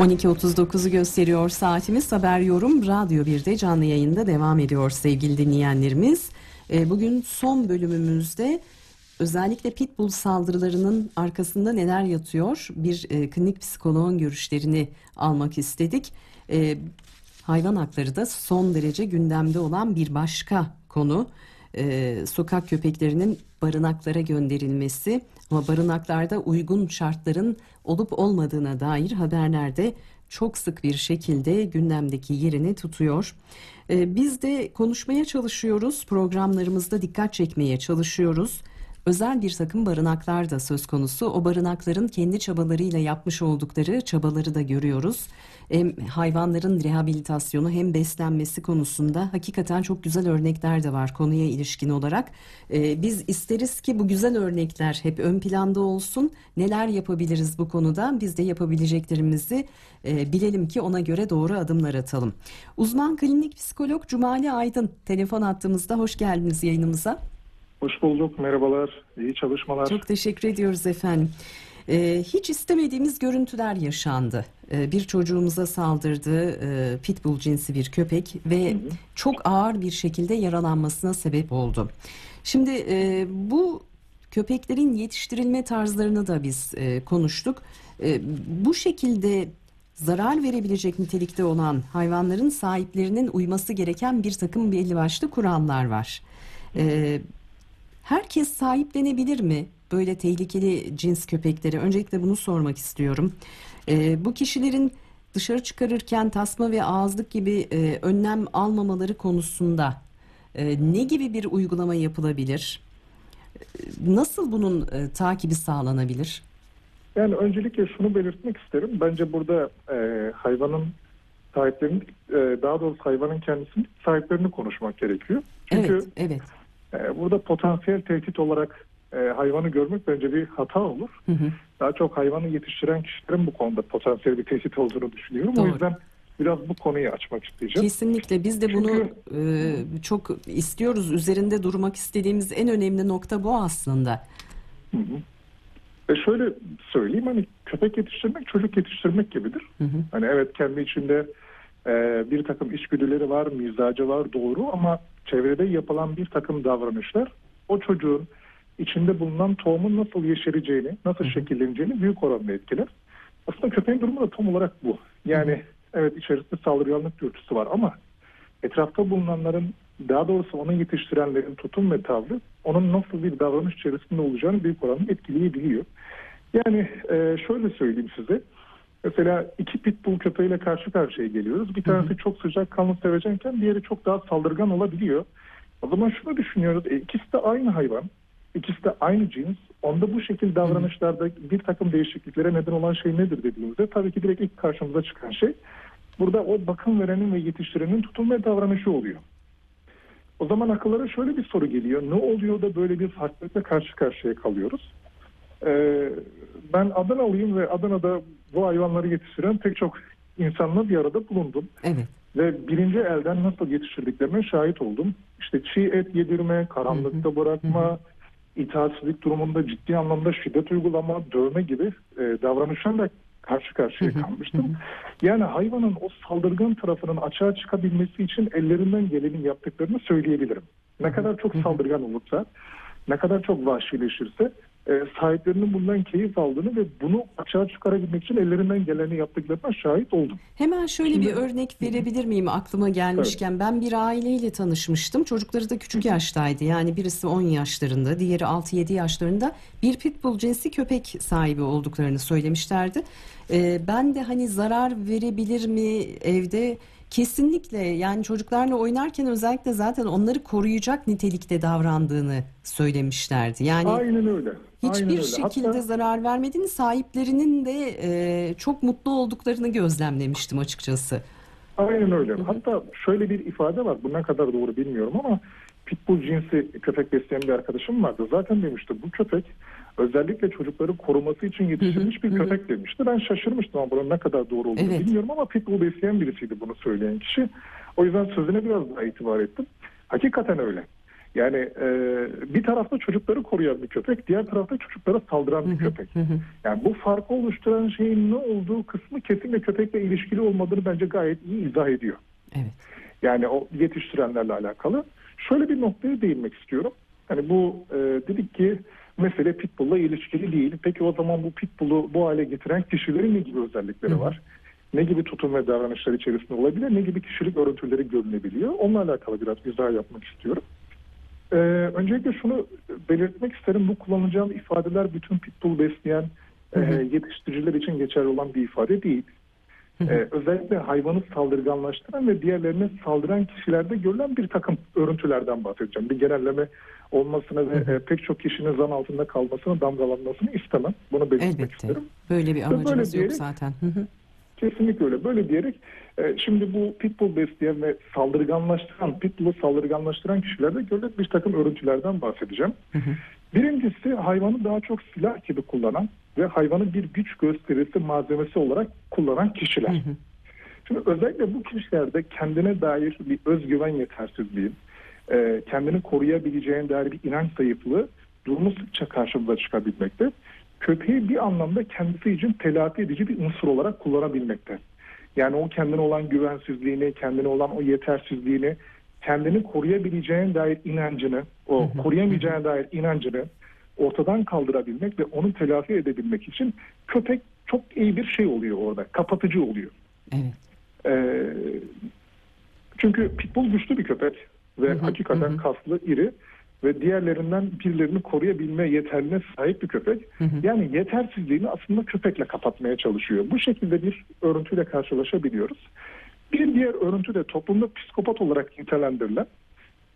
12.39'u gösteriyor saatimiz. Haber Yorum Radyo 1'de canlı yayında devam ediyor sevgili dinleyenlerimiz. Ee, bugün son bölümümüzde özellikle pitbull saldırılarının arkasında neler yatıyor bir e, klinik psikoloğun görüşlerini almak istedik. E, hayvan hakları da son derece gündemde olan bir başka konu. E, sokak köpeklerinin barınaklara gönderilmesi ama barınaklarda uygun şartların olup olmadığına dair haberlerde çok sık bir şekilde gündemdeki yerini tutuyor. Ee, biz de konuşmaya çalışıyoruz, programlarımızda dikkat çekmeye çalışıyoruz. Özel bir takım barınaklar da söz konusu. O barınakların kendi çabalarıyla yapmış oldukları çabaları da görüyoruz. Hem hayvanların rehabilitasyonu hem beslenmesi konusunda hakikaten çok güzel örnekler de var konuya ilişkin olarak. Ee, biz isteriz ki bu güzel örnekler hep ön planda olsun. Neler yapabiliriz bu konuda? Biz de yapabileceklerimizi e, bilelim ki ona göre doğru adımlar atalım. Uzman klinik psikolog Cumali Aydın telefon attığımızda hoş geldiniz yayınımıza. Hoş bulduk, merhabalar, iyi çalışmalar. Çok teşekkür ediyoruz efendim. Ee, hiç istemediğimiz görüntüler yaşandı. Ee, bir çocuğumuza saldırdı e, pitbull cinsi bir köpek ve hı hı. çok ağır bir şekilde yaralanmasına sebep oldu. Şimdi e, bu köpeklerin yetiştirilme tarzlarını da biz e, konuştuk. E, bu şekilde zarar verebilecek nitelikte olan hayvanların sahiplerinin uyması gereken bir takım belli başlı kurallar var. E, Herkes sahiplenebilir mi böyle tehlikeli cins köpekleri? Öncelikle bunu sormak istiyorum. E, bu kişilerin dışarı çıkarırken tasma ve ağızlık gibi e, önlem almamaları konusunda e, ne gibi bir uygulama yapılabilir? E, nasıl bunun e, takibi sağlanabilir? Yani öncelikle şunu belirtmek isterim. Bence burada e, hayvanın sahiplerinin, e, daha doğrusu hayvanın kendisinin sahiplerini konuşmak gerekiyor. Çünkü evet, evet. Ee, burada potansiyel tehdit olarak e, hayvanı görmek bence bir hata olur. Hı hı. Daha çok hayvanı yetiştiren kişilerin bu konuda potansiyel bir tehdit olduğunu düşünüyorum. Doğru. O yüzden biraz bu konuyu açmak isteyeceğim. Kesinlikle biz de Çünkü, bunu e, çok istiyoruz. Üzerinde durmak istediğimiz en önemli nokta bu aslında. Hı hı. Ve şöyle söyleyeyim hani köpek yetiştirmek çocuk yetiştirmek gibidir. Hı hı. Hani evet kendi içinde e, bir takım içgüdüleri var, mizacı var doğru ama çevrede yapılan bir takım davranışlar o çocuğun içinde bulunan tohumun nasıl yeşereceğini, nasıl şekilleneceğini büyük oranda etkiler. Aslında köpeğin durumu da tam olarak bu. Yani evet içerisinde saldırganlık dürtüsü var ama etrafta bulunanların daha doğrusu onu yetiştirenlerin tutum ve tavrı onun nasıl bir davranış içerisinde olacağını büyük oranda etkileyebiliyor. Yani e, şöyle söyleyeyim size. Mesela iki pitbull köpeğiyle karşı karşıya geliyoruz. Bir tanesi çok sıcak kanlı sevecenken diğeri çok daha saldırgan olabiliyor. O zaman şunu düşünüyoruz. E, ikisi de aynı hayvan. İkisi de aynı cins. Onda bu şekilde davranışlarda bir takım değişikliklere neden olan şey nedir dediğimizde tabii ki direkt ilk karşımıza çıkan şey burada o bakım verenin ve yetiştirenin tutum ve davranışı oluyor. O zaman akıllara şöyle bir soru geliyor. Ne oluyor da böyle bir farklılıkla karşı karşıya kalıyoruz? Ee, ben Adanalıyım ve Adana'da bu hayvanları yetiştiren pek çok insanla bir arada bulundum. Evet. Ve birinci elden nasıl yetiştirdiklerine şahit oldum. İşte çiğ et yedirme, karanlıkta bırakma, itaatsizlik durumunda ciddi anlamda şiddet uygulama, dövme gibi e, davranışlarla karşı karşıya kalmıştım. Yani hayvanın o saldırgan tarafının açığa çıkabilmesi için ellerinden geleni yaptıklarını söyleyebilirim. Ne kadar çok saldırgan olursa, ne kadar çok vahşileşirse e, sahiplerinin bundan keyif aldığını ve bunu açığa çıkarabilmek için ellerinden geleni yaptıklarına şahit oldum. Hemen şöyle Şimdi, bir örnek verebilir miyim aklıma gelmişken? Evet. Ben bir aileyle tanışmıştım. Çocukları da küçük yaştaydı. Yani birisi 10 yaşlarında, diğeri 6-7 yaşlarında bir pitbull cinsi köpek sahibi olduklarını söylemişlerdi. Ee, ben de hani zarar verebilir mi evde Kesinlikle yani çocuklarla oynarken özellikle zaten onları koruyacak nitelikte davrandığını söylemişlerdi. Yani Aynen öyle. Hiçbir Aynen öyle. şekilde Hatta, zarar vermediğini sahiplerinin de e, çok mutlu olduklarını gözlemlemiştim açıkçası. Aynen öyle. Hatta şöyle bir ifade var. Bu ne kadar doğru bilmiyorum ama pitbull cinsi köpek besleyen bir arkadaşım vardı. Zaten demişti bu köpek özellikle çocukları koruması için yetiştirilmiş bir köpek demişti. Ben şaşırmıştım ama bunun ne kadar doğru olduğunu evet. bilmiyorum ama pitbull besleyen birisiydi bunu söyleyen kişi. O yüzden sözüne biraz daha itibar ettim. Hakikaten öyle. Yani e, bir tarafta çocukları koruyan bir köpek, diğer tarafta çocuklara saldıran bir köpek. Yani bu farkı oluşturan şeyin ne olduğu kısmı kesinlikle köpekle ilişkili olmadığını bence gayet iyi izah ediyor. Evet. Yani o yetiştirenlerle alakalı. Şöyle bir noktaya değinmek istiyorum. Hani bu e, dedik ki mesele pitbull'la ilişkili değil. Peki o zaman bu pitbull'u bu hale getiren kişilerin ne gibi özellikleri var? Ne gibi tutum ve davranışlar içerisinde olabilir? Ne gibi kişilik örüntüleri görünebiliyor? Onunla alakalı biraz izah yapmak istiyorum. Ee, öncelikle şunu belirtmek isterim. Bu kullanacağım ifadeler bütün pitbull besleyen e, yetiştiriciler için geçerli olan bir ifade değil. Ee, özellikle hayvanı saldırganlaştıran ve diğerlerine saldıran kişilerde görülen bir takım örüntülerden bahsedeceğim. Bir genelleme olmasını ve e, pek çok kişinin zan altında kalmasını, damgalanmasını istemem. Bunu belirtmek Elbette. isterim. Böyle bir böyle amacımız yok diyerek- zaten. Hı hı. Kesinlikle öyle. Böyle diyerek e, şimdi bu pitbull besleyen ve saldırganlaştıran, pitbull'u saldırganlaştıran kişilerde görülen bir takım örüntülerden bahsedeceğim. Birincisi hayvanı daha çok silah gibi kullanan ve hayvanı bir güç gösterisi malzemesi olarak kullanan kişiler. Şimdi özellikle bu kişilerde kendine dair bir özgüven yetersizliği, e, kendini koruyabileceğine dair bir inanç zayıflığı durumu sıkça karşımıza çıkabilmekte. Köpeği bir anlamda kendisi için telafi edici bir unsur olarak kullanabilmekte. Yani o kendine olan güvensizliğini, kendine olan o yetersizliğini, kendini koruyabileceğine dair inancını, o koruyamayacağına dair inancını ortadan kaldırabilmek ve onu telafi edebilmek için köpek çok iyi bir şey oluyor orada, kapatıcı oluyor. Evet. Ee, çünkü pitbull güçlü bir köpek ve hakikaten kaslı, iri ve diğerlerinden birilerini koruyabilme yeterliğine sahip bir köpek. Yani yetersizliğini aslında köpekle kapatmaya çalışıyor. Bu şekilde bir örüntüyle karşılaşabiliyoruz. Bir diğer örüntü de toplumda psikopat olarak nitelendirilen,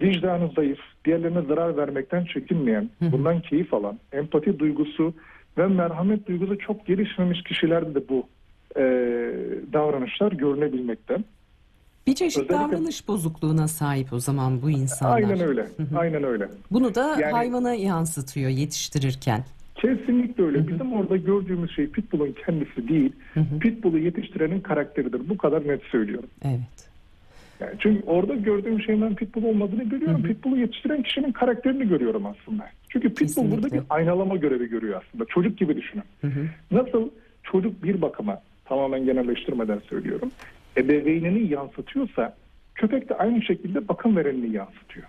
vicdanı zayıf, diğerlerine zarar vermekten çekinmeyen, bundan keyif alan, empati duygusu ve merhamet duygusu çok gelişmemiş kişilerde de bu e, davranışlar görünebilmekte. Bir çeşit Özellikle- davranış bozukluğuna sahip o zaman bu insanlar. Aynen öyle. Aynen öyle. Bunu da Yani- hayvana yansıtıyor yetiştirirken. Kesinlikle öyle. Bizim orada gördüğümüz şey Pitbull'un kendisi değil. Pitbull'u yetiştirenin karakteridir. Bu kadar net söylüyorum. Evet. Yani çünkü orada gördüğüm şeyin ben Pitbull olmadığını görüyorum. Pitbull'u yetiştiren kişinin karakterini görüyorum aslında. Çünkü Pitbull Kesinlikle. burada bir aynalama görevi görüyor aslında. Çocuk gibi düşünün. Nasıl çocuk bir bakıma tamamen genelleştirmeden söylüyorum. Ebeveynini yansıtıyorsa köpek de aynı şekilde bakım verenini yansıtıyor.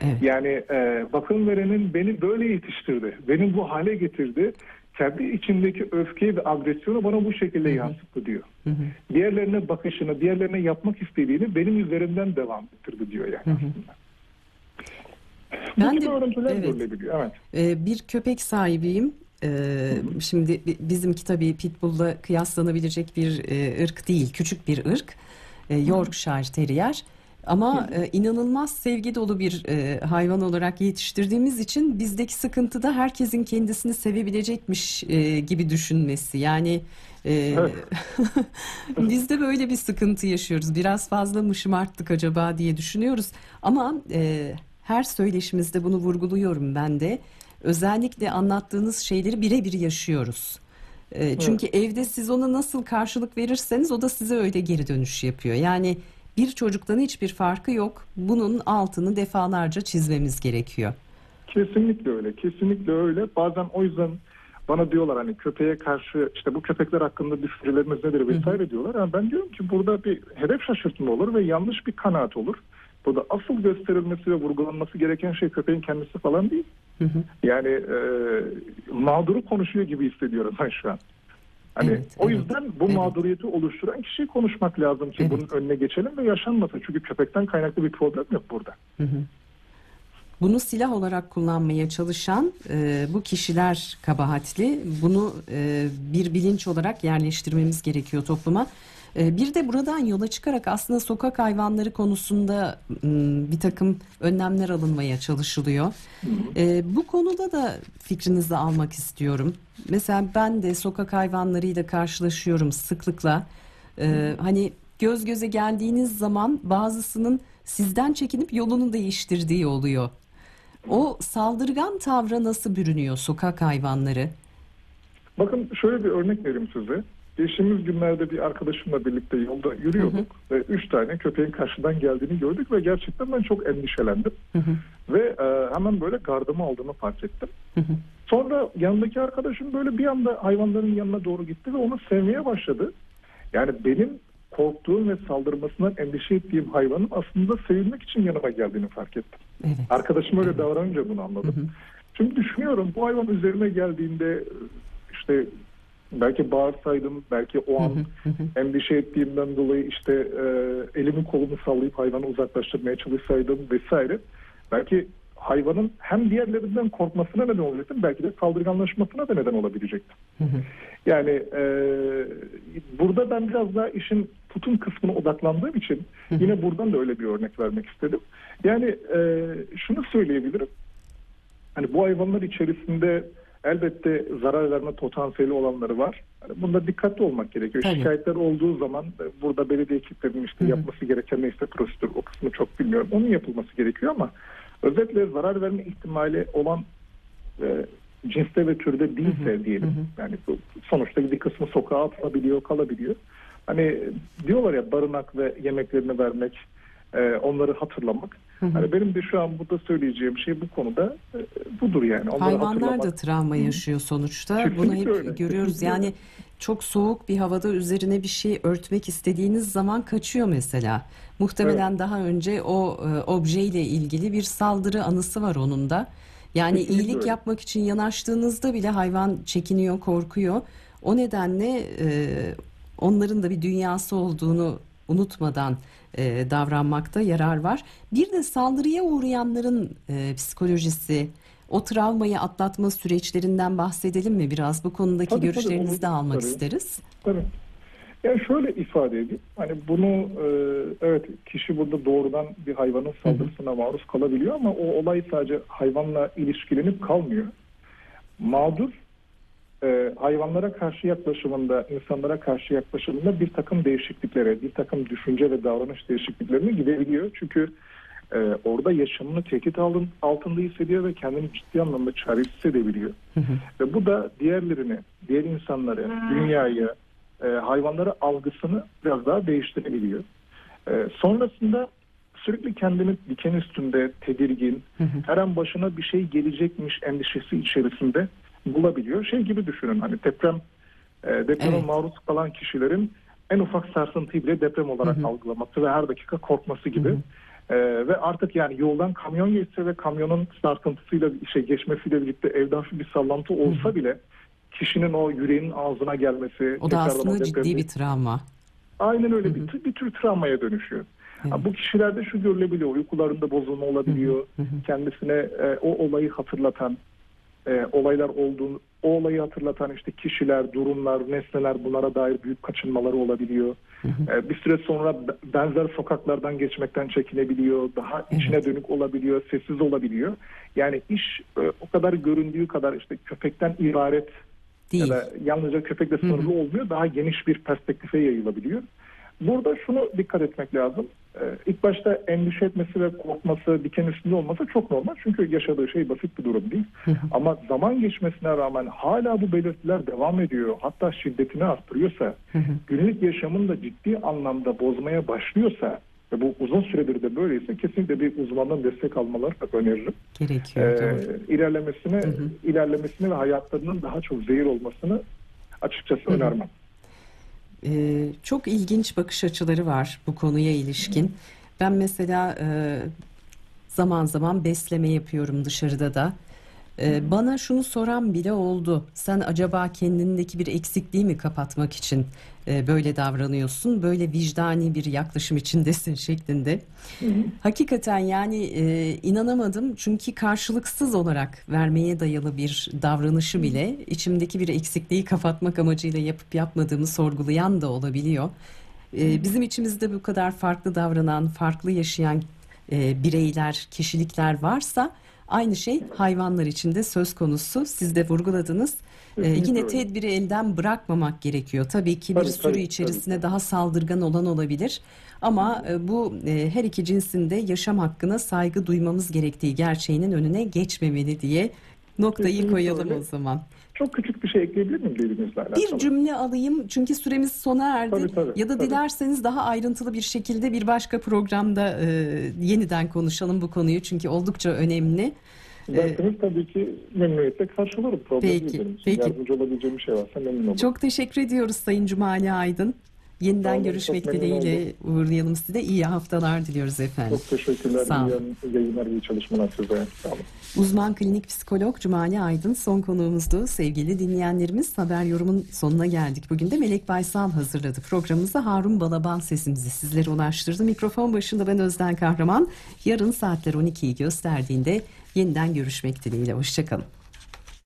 Evet. Yani e, bakım verenin beni böyle yetiştirdi, beni bu hale getirdi. Kendi içindeki öfkeyi ve agresyonu bana bu şekilde yansıttı diyor. Diğerlerine bakışını, diğerlerine yapmak istediğini benim üzerimden devam ettirdi diyor yani aslında. Ben Bu gibi de- örüntüler evet. görülebiliyor. Evet. Ee, bir köpek sahibiyim. Ee, şimdi bi- bizimki tabii Pitbull'la kıyaslanabilecek bir e, ırk değil. Küçük bir ırk. E, Yorkshire Terrier. Ama e, inanılmaz sevgi dolu bir e, hayvan olarak yetiştirdiğimiz için bizdeki sıkıntı da herkesin kendisini sevebilecekmiş e, gibi düşünmesi. Yani e, Evet. biz de böyle bir sıkıntı yaşıyoruz. Biraz fazla mı şımarttık acaba diye düşünüyoruz. Ama e, her söyleşimizde bunu vurguluyorum ben de. Özellikle anlattığınız şeyleri birebir yaşıyoruz. E, çünkü evde siz ona nasıl karşılık verirseniz o da size öyle geri dönüş yapıyor. Yani bir çocuktan hiçbir farkı yok. Bunun altını defalarca çizmemiz gerekiyor. Kesinlikle öyle. Kesinlikle öyle. Bazen o yüzden bana diyorlar hani köpeğe karşı işte bu köpekler hakkında düşünceleriniz nedir vesaire diyorlar. Yani ben diyorum ki burada bir hedef şaşırtma olur ve yanlış bir kanaat olur. Burada asıl gösterilmesi ve vurgulanması gereken şey köpeğin kendisi falan değil. Yani e, mağduru konuşuyor gibi hissediyorum ben şu an. Hani Evet, o evet, yüzden bu evet. mağduriyeti oluşturan kişiyi konuşmak lazım ki Evet. bunun önüne geçelim ve yaşanmasın. Çünkü köpekten kaynaklı bir problem yok burada. Bunu silah olarak kullanmaya çalışan e, bu kişiler kabahatli. Bunu e, bir bilinç olarak yerleştirmemiz gerekiyor topluma. E, bir de buradan yola çıkarak aslında sokak hayvanları konusunda m, bir takım önlemler alınmaya çalışılıyor. E, bu konuda da fikrinizi almak istiyorum. Mesela ben de sokak hayvanlarıyla karşılaşıyorum sıklıkla. E, hani göz göze geldiğiniz zaman bazısının sizden çekinip yolunu değiştirdiği oluyor. O saldırgan tavra nasıl bürünüyor sokak hayvanları? Bakın şöyle bir örnek vereyim size. Geçtiğimiz günlerde bir arkadaşımla birlikte yolda yürüyorduk ve üç tane köpeğin karşıdan geldiğini gördük ve gerçekten ben çok endişelendim. Hı hı. Ve e, hemen böyle gardımı aldığımı fark ettim. Hı hı. Sonra yanındaki arkadaşım böyle bir anda hayvanların yanına doğru gitti ve onu sevmeye başladı. Yani benim korktuğum ve saldırmasından endişe ettiğim hayvanın aslında sevilmek için yanıma geldiğini fark ettim. Evet. Arkadaşım öyle davranınca bunu anladım. Hı hı. Şimdi düşünüyorum bu hayvan üzerime geldiğinde işte belki bağırsaydım belki o an endişe ettiğimden dolayı işte e, elimi kolumu sallayıp hayvanı uzaklaştırmaya çalışsaydım vesaire belki hayvanın hem diğerlerinden korkmasına neden olacaktım belki de saldırganlaşmasına da neden olabilecektim. Yani e, burada ben biraz daha işin tutum kısmına odaklandığım için yine buradan da öyle bir örnek vermek istedim. Yani e, şunu söyleyebilirim. Hani bu hayvanlar içerisinde elbette zarar verme potansiyeli olanları var. Bunda dikkatli olmak gerekiyor. Tabii. Şikayetler olduğu zaman e, burada belediye ekiplerinin işte yapması gereken neyse prosedür o kısmı çok bilmiyorum. Onun yapılması gerekiyor ama özetle zarar verme ihtimali olan e, cinste ve türde değilse diyelim. Yani bu sonuçta bir kısmı sokağa atılabiliyor, kalabiliyor. Hani diyorlar ya barınak ve yemeklerini vermek, e, onları hatırlamak. Hani benim de şu an burada söyleyeceğim şey bu konuda e, budur yani. Onları Hayvanlar da hatırlamak. travma yaşıyor sonuçta. Kesinlikle Bunu hep öyle, görüyoruz. kesinlikle Yani öyle. çok soğuk bir havada üzerine bir şey örtmek istediğiniz zaman kaçıyor mesela. Muhtemelen daha önce o e, objeyle ilgili bir saldırı anısı var onun da. Yani Kesinlikle iyilik öyle. yapmak için yanaştığınızda bile hayvan çekiniyor, korkuyor. O nedenle e, onların da bir dünyası olduğunu unutmadan e, davranmakta yarar var. Bir de saldırıya uğrayanların e, psikolojisi, o travmayı atlatma süreçlerinden bahsedelim mi biraz? Bu konudaki Tabii, tabii, görüşlerinizi olur. de almak Tabii. isteriz. Tabii. Yani şöyle ifade edeyim. Hani bunu e, evet kişi burada doğrudan bir hayvanın saldırısına maruz kalabiliyor ama o olay sadece hayvanla ilişkilenip kalmıyor. Mağdur e, hayvanlara karşı yaklaşımında, insanlara karşı yaklaşımında bir takım değişikliklere, bir takım düşünce ve davranış değişikliklerine gidebiliyor. Çünkü e, orada yaşamını tehdit altın- altında hissediyor ve kendini ciddi anlamda çaresiz hissedebiliyor. Ve bu da diğerlerini, diğer insanları, dünyayı, e, hayvanlara algısını biraz daha değiştirebiliyor. E, sonrasında sürekli kendini diken üstünde, tedirgin, her an başına bir şey gelecekmiş endişesi içerisinde bulabiliyor. Şey gibi düşünün hani deprem e, depreme Evet. maruz kalan kişilerin en ufak sarsıntıyı bile deprem olarak algılaması ve her dakika korkması gibi. E, ve artık yani yoldan kamyon geçse ve kamyonun sarsıntısıyla şey geçmesiyle birlikte evde hafif bir sallantı olsa bile kişinin o yüreğinin ağzına gelmesi O da aslında ciddi bir travma. Aynen öyle bir, bir tür travmaya dönüşüyor. Ha, bu kişilerde şu görülebiliyor, uykularında bozulma olabiliyor, kendisine e, o olayı hatırlatan, e, olaylar olduğunu, o olayı hatırlatan işte kişiler, durumlar, nesneler bunlara dair büyük kaçınmaları olabiliyor. E, bir süre sonra benzer sokaklardan geçmekten çekinebiliyor, daha içine dönük olabiliyor, sessiz olabiliyor. Yani iş e, o kadar göründüğü kadar işte köpekten ibaret Değil. ya da yalnızca köpekle sınırlı olmuyor. Daha geniş bir perspektife yayılabiliyor. Burada şunu dikkat etmek lazım. Ee, ilk başta endişe etmesi ve korkması, diken üstünde olması çok normal. Çünkü yaşadığı şey basit bir durum değil. Ama zaman geçmesine rağmen hala bu belirtiler devam ediyor. Hatta şiddetini arttırıyorsa, günlük yaşamını da ciddi anlamda bozmaya başlıyorsa ve bu uzun süredir de böyleyse kesinlikle bir uzmandan destek almaları da öneririm Gerekiyor. e, doğru. ilerlemesine ilerlemesine ve hayatlarının daha çok zehir olmasını açıkçası önermem. Ee, çok ilginç bakış açıları var bu konuya ilişkin. Ben mesela e, zaman zaman besleme yapıyorum dışarıda da. Ee, bana şunu soran bile oldu. Sen acaba kendindeki bir eksikliği mi kapatmak için e, böyle davranıyorsun? Böyle vicdani bir yaklaşım içindesin şeklinde. Hakikaten yani e, inanamadım çünkü karşılıksız olarak vermeye dayalı bir davranışı bile içimdeki bir eksikliği kapatmak amacıyla yapıp yapmadığımı sorgulayan da olabiliyor. E, bizim içimizde bu kadar farklı davranan, farklı yaşayan e, bireyler, kişilikler varsa aynı şey hayvanlar için de söz konusu. Siz de vurguladınız. E, Kesinlikle yine tedbiri elden bırakmamak gerekiyor. Tabii ki bir sürü tabii. daha saldırgan olan olabilir. Ama e, bu e, her iki cinsinde yaşam hakkına saygı duymamız gerektiği gerçeğinin önüne geçmemeli diye noktayı koyalım o zaman. Çok küçük şey ekleyebilir miyim dediğinizle alakalı? Bir cümle alayım çünkü süremiz sona erdi. Tabii, tabii, ya da tabii. dilerseniz daha ayrıntılı bir şekilde bir başka programda e, yeniden konuşalım bu konuyu çünkü oldukça önemli. Derseniz tabii ki memnuniyetle karşılarım. Problem Peki, peki. Yardımcı olabileceğim bir şey varsa memnun olurum. Çok teşekkür ediyoruz Sayın Cumali Aydın. Yeniden görüşmek dileğiyle uğurlayalım size. İyi haftalar diliyoruz efendim. Çok teşekkürler. Sağ olun. İyi yayınlar, iyi çalışmalar size. Sağ olun. Uzman klinik psikolog Cumali Aydın son konuğumuzdu. Sevgili dinleyenlerimiz haber yorumun sonuna geldik. Bugün de Melek Baysal hazırladı. Programımızda Harun Balaban sesimizi sizlere ulaştırdı. Mikrofon başında ben Özden Kahraman. Yarın saatler 12'yi gösterdiğinde yeniden görüşmek dileğiyle. Hoşçakalın.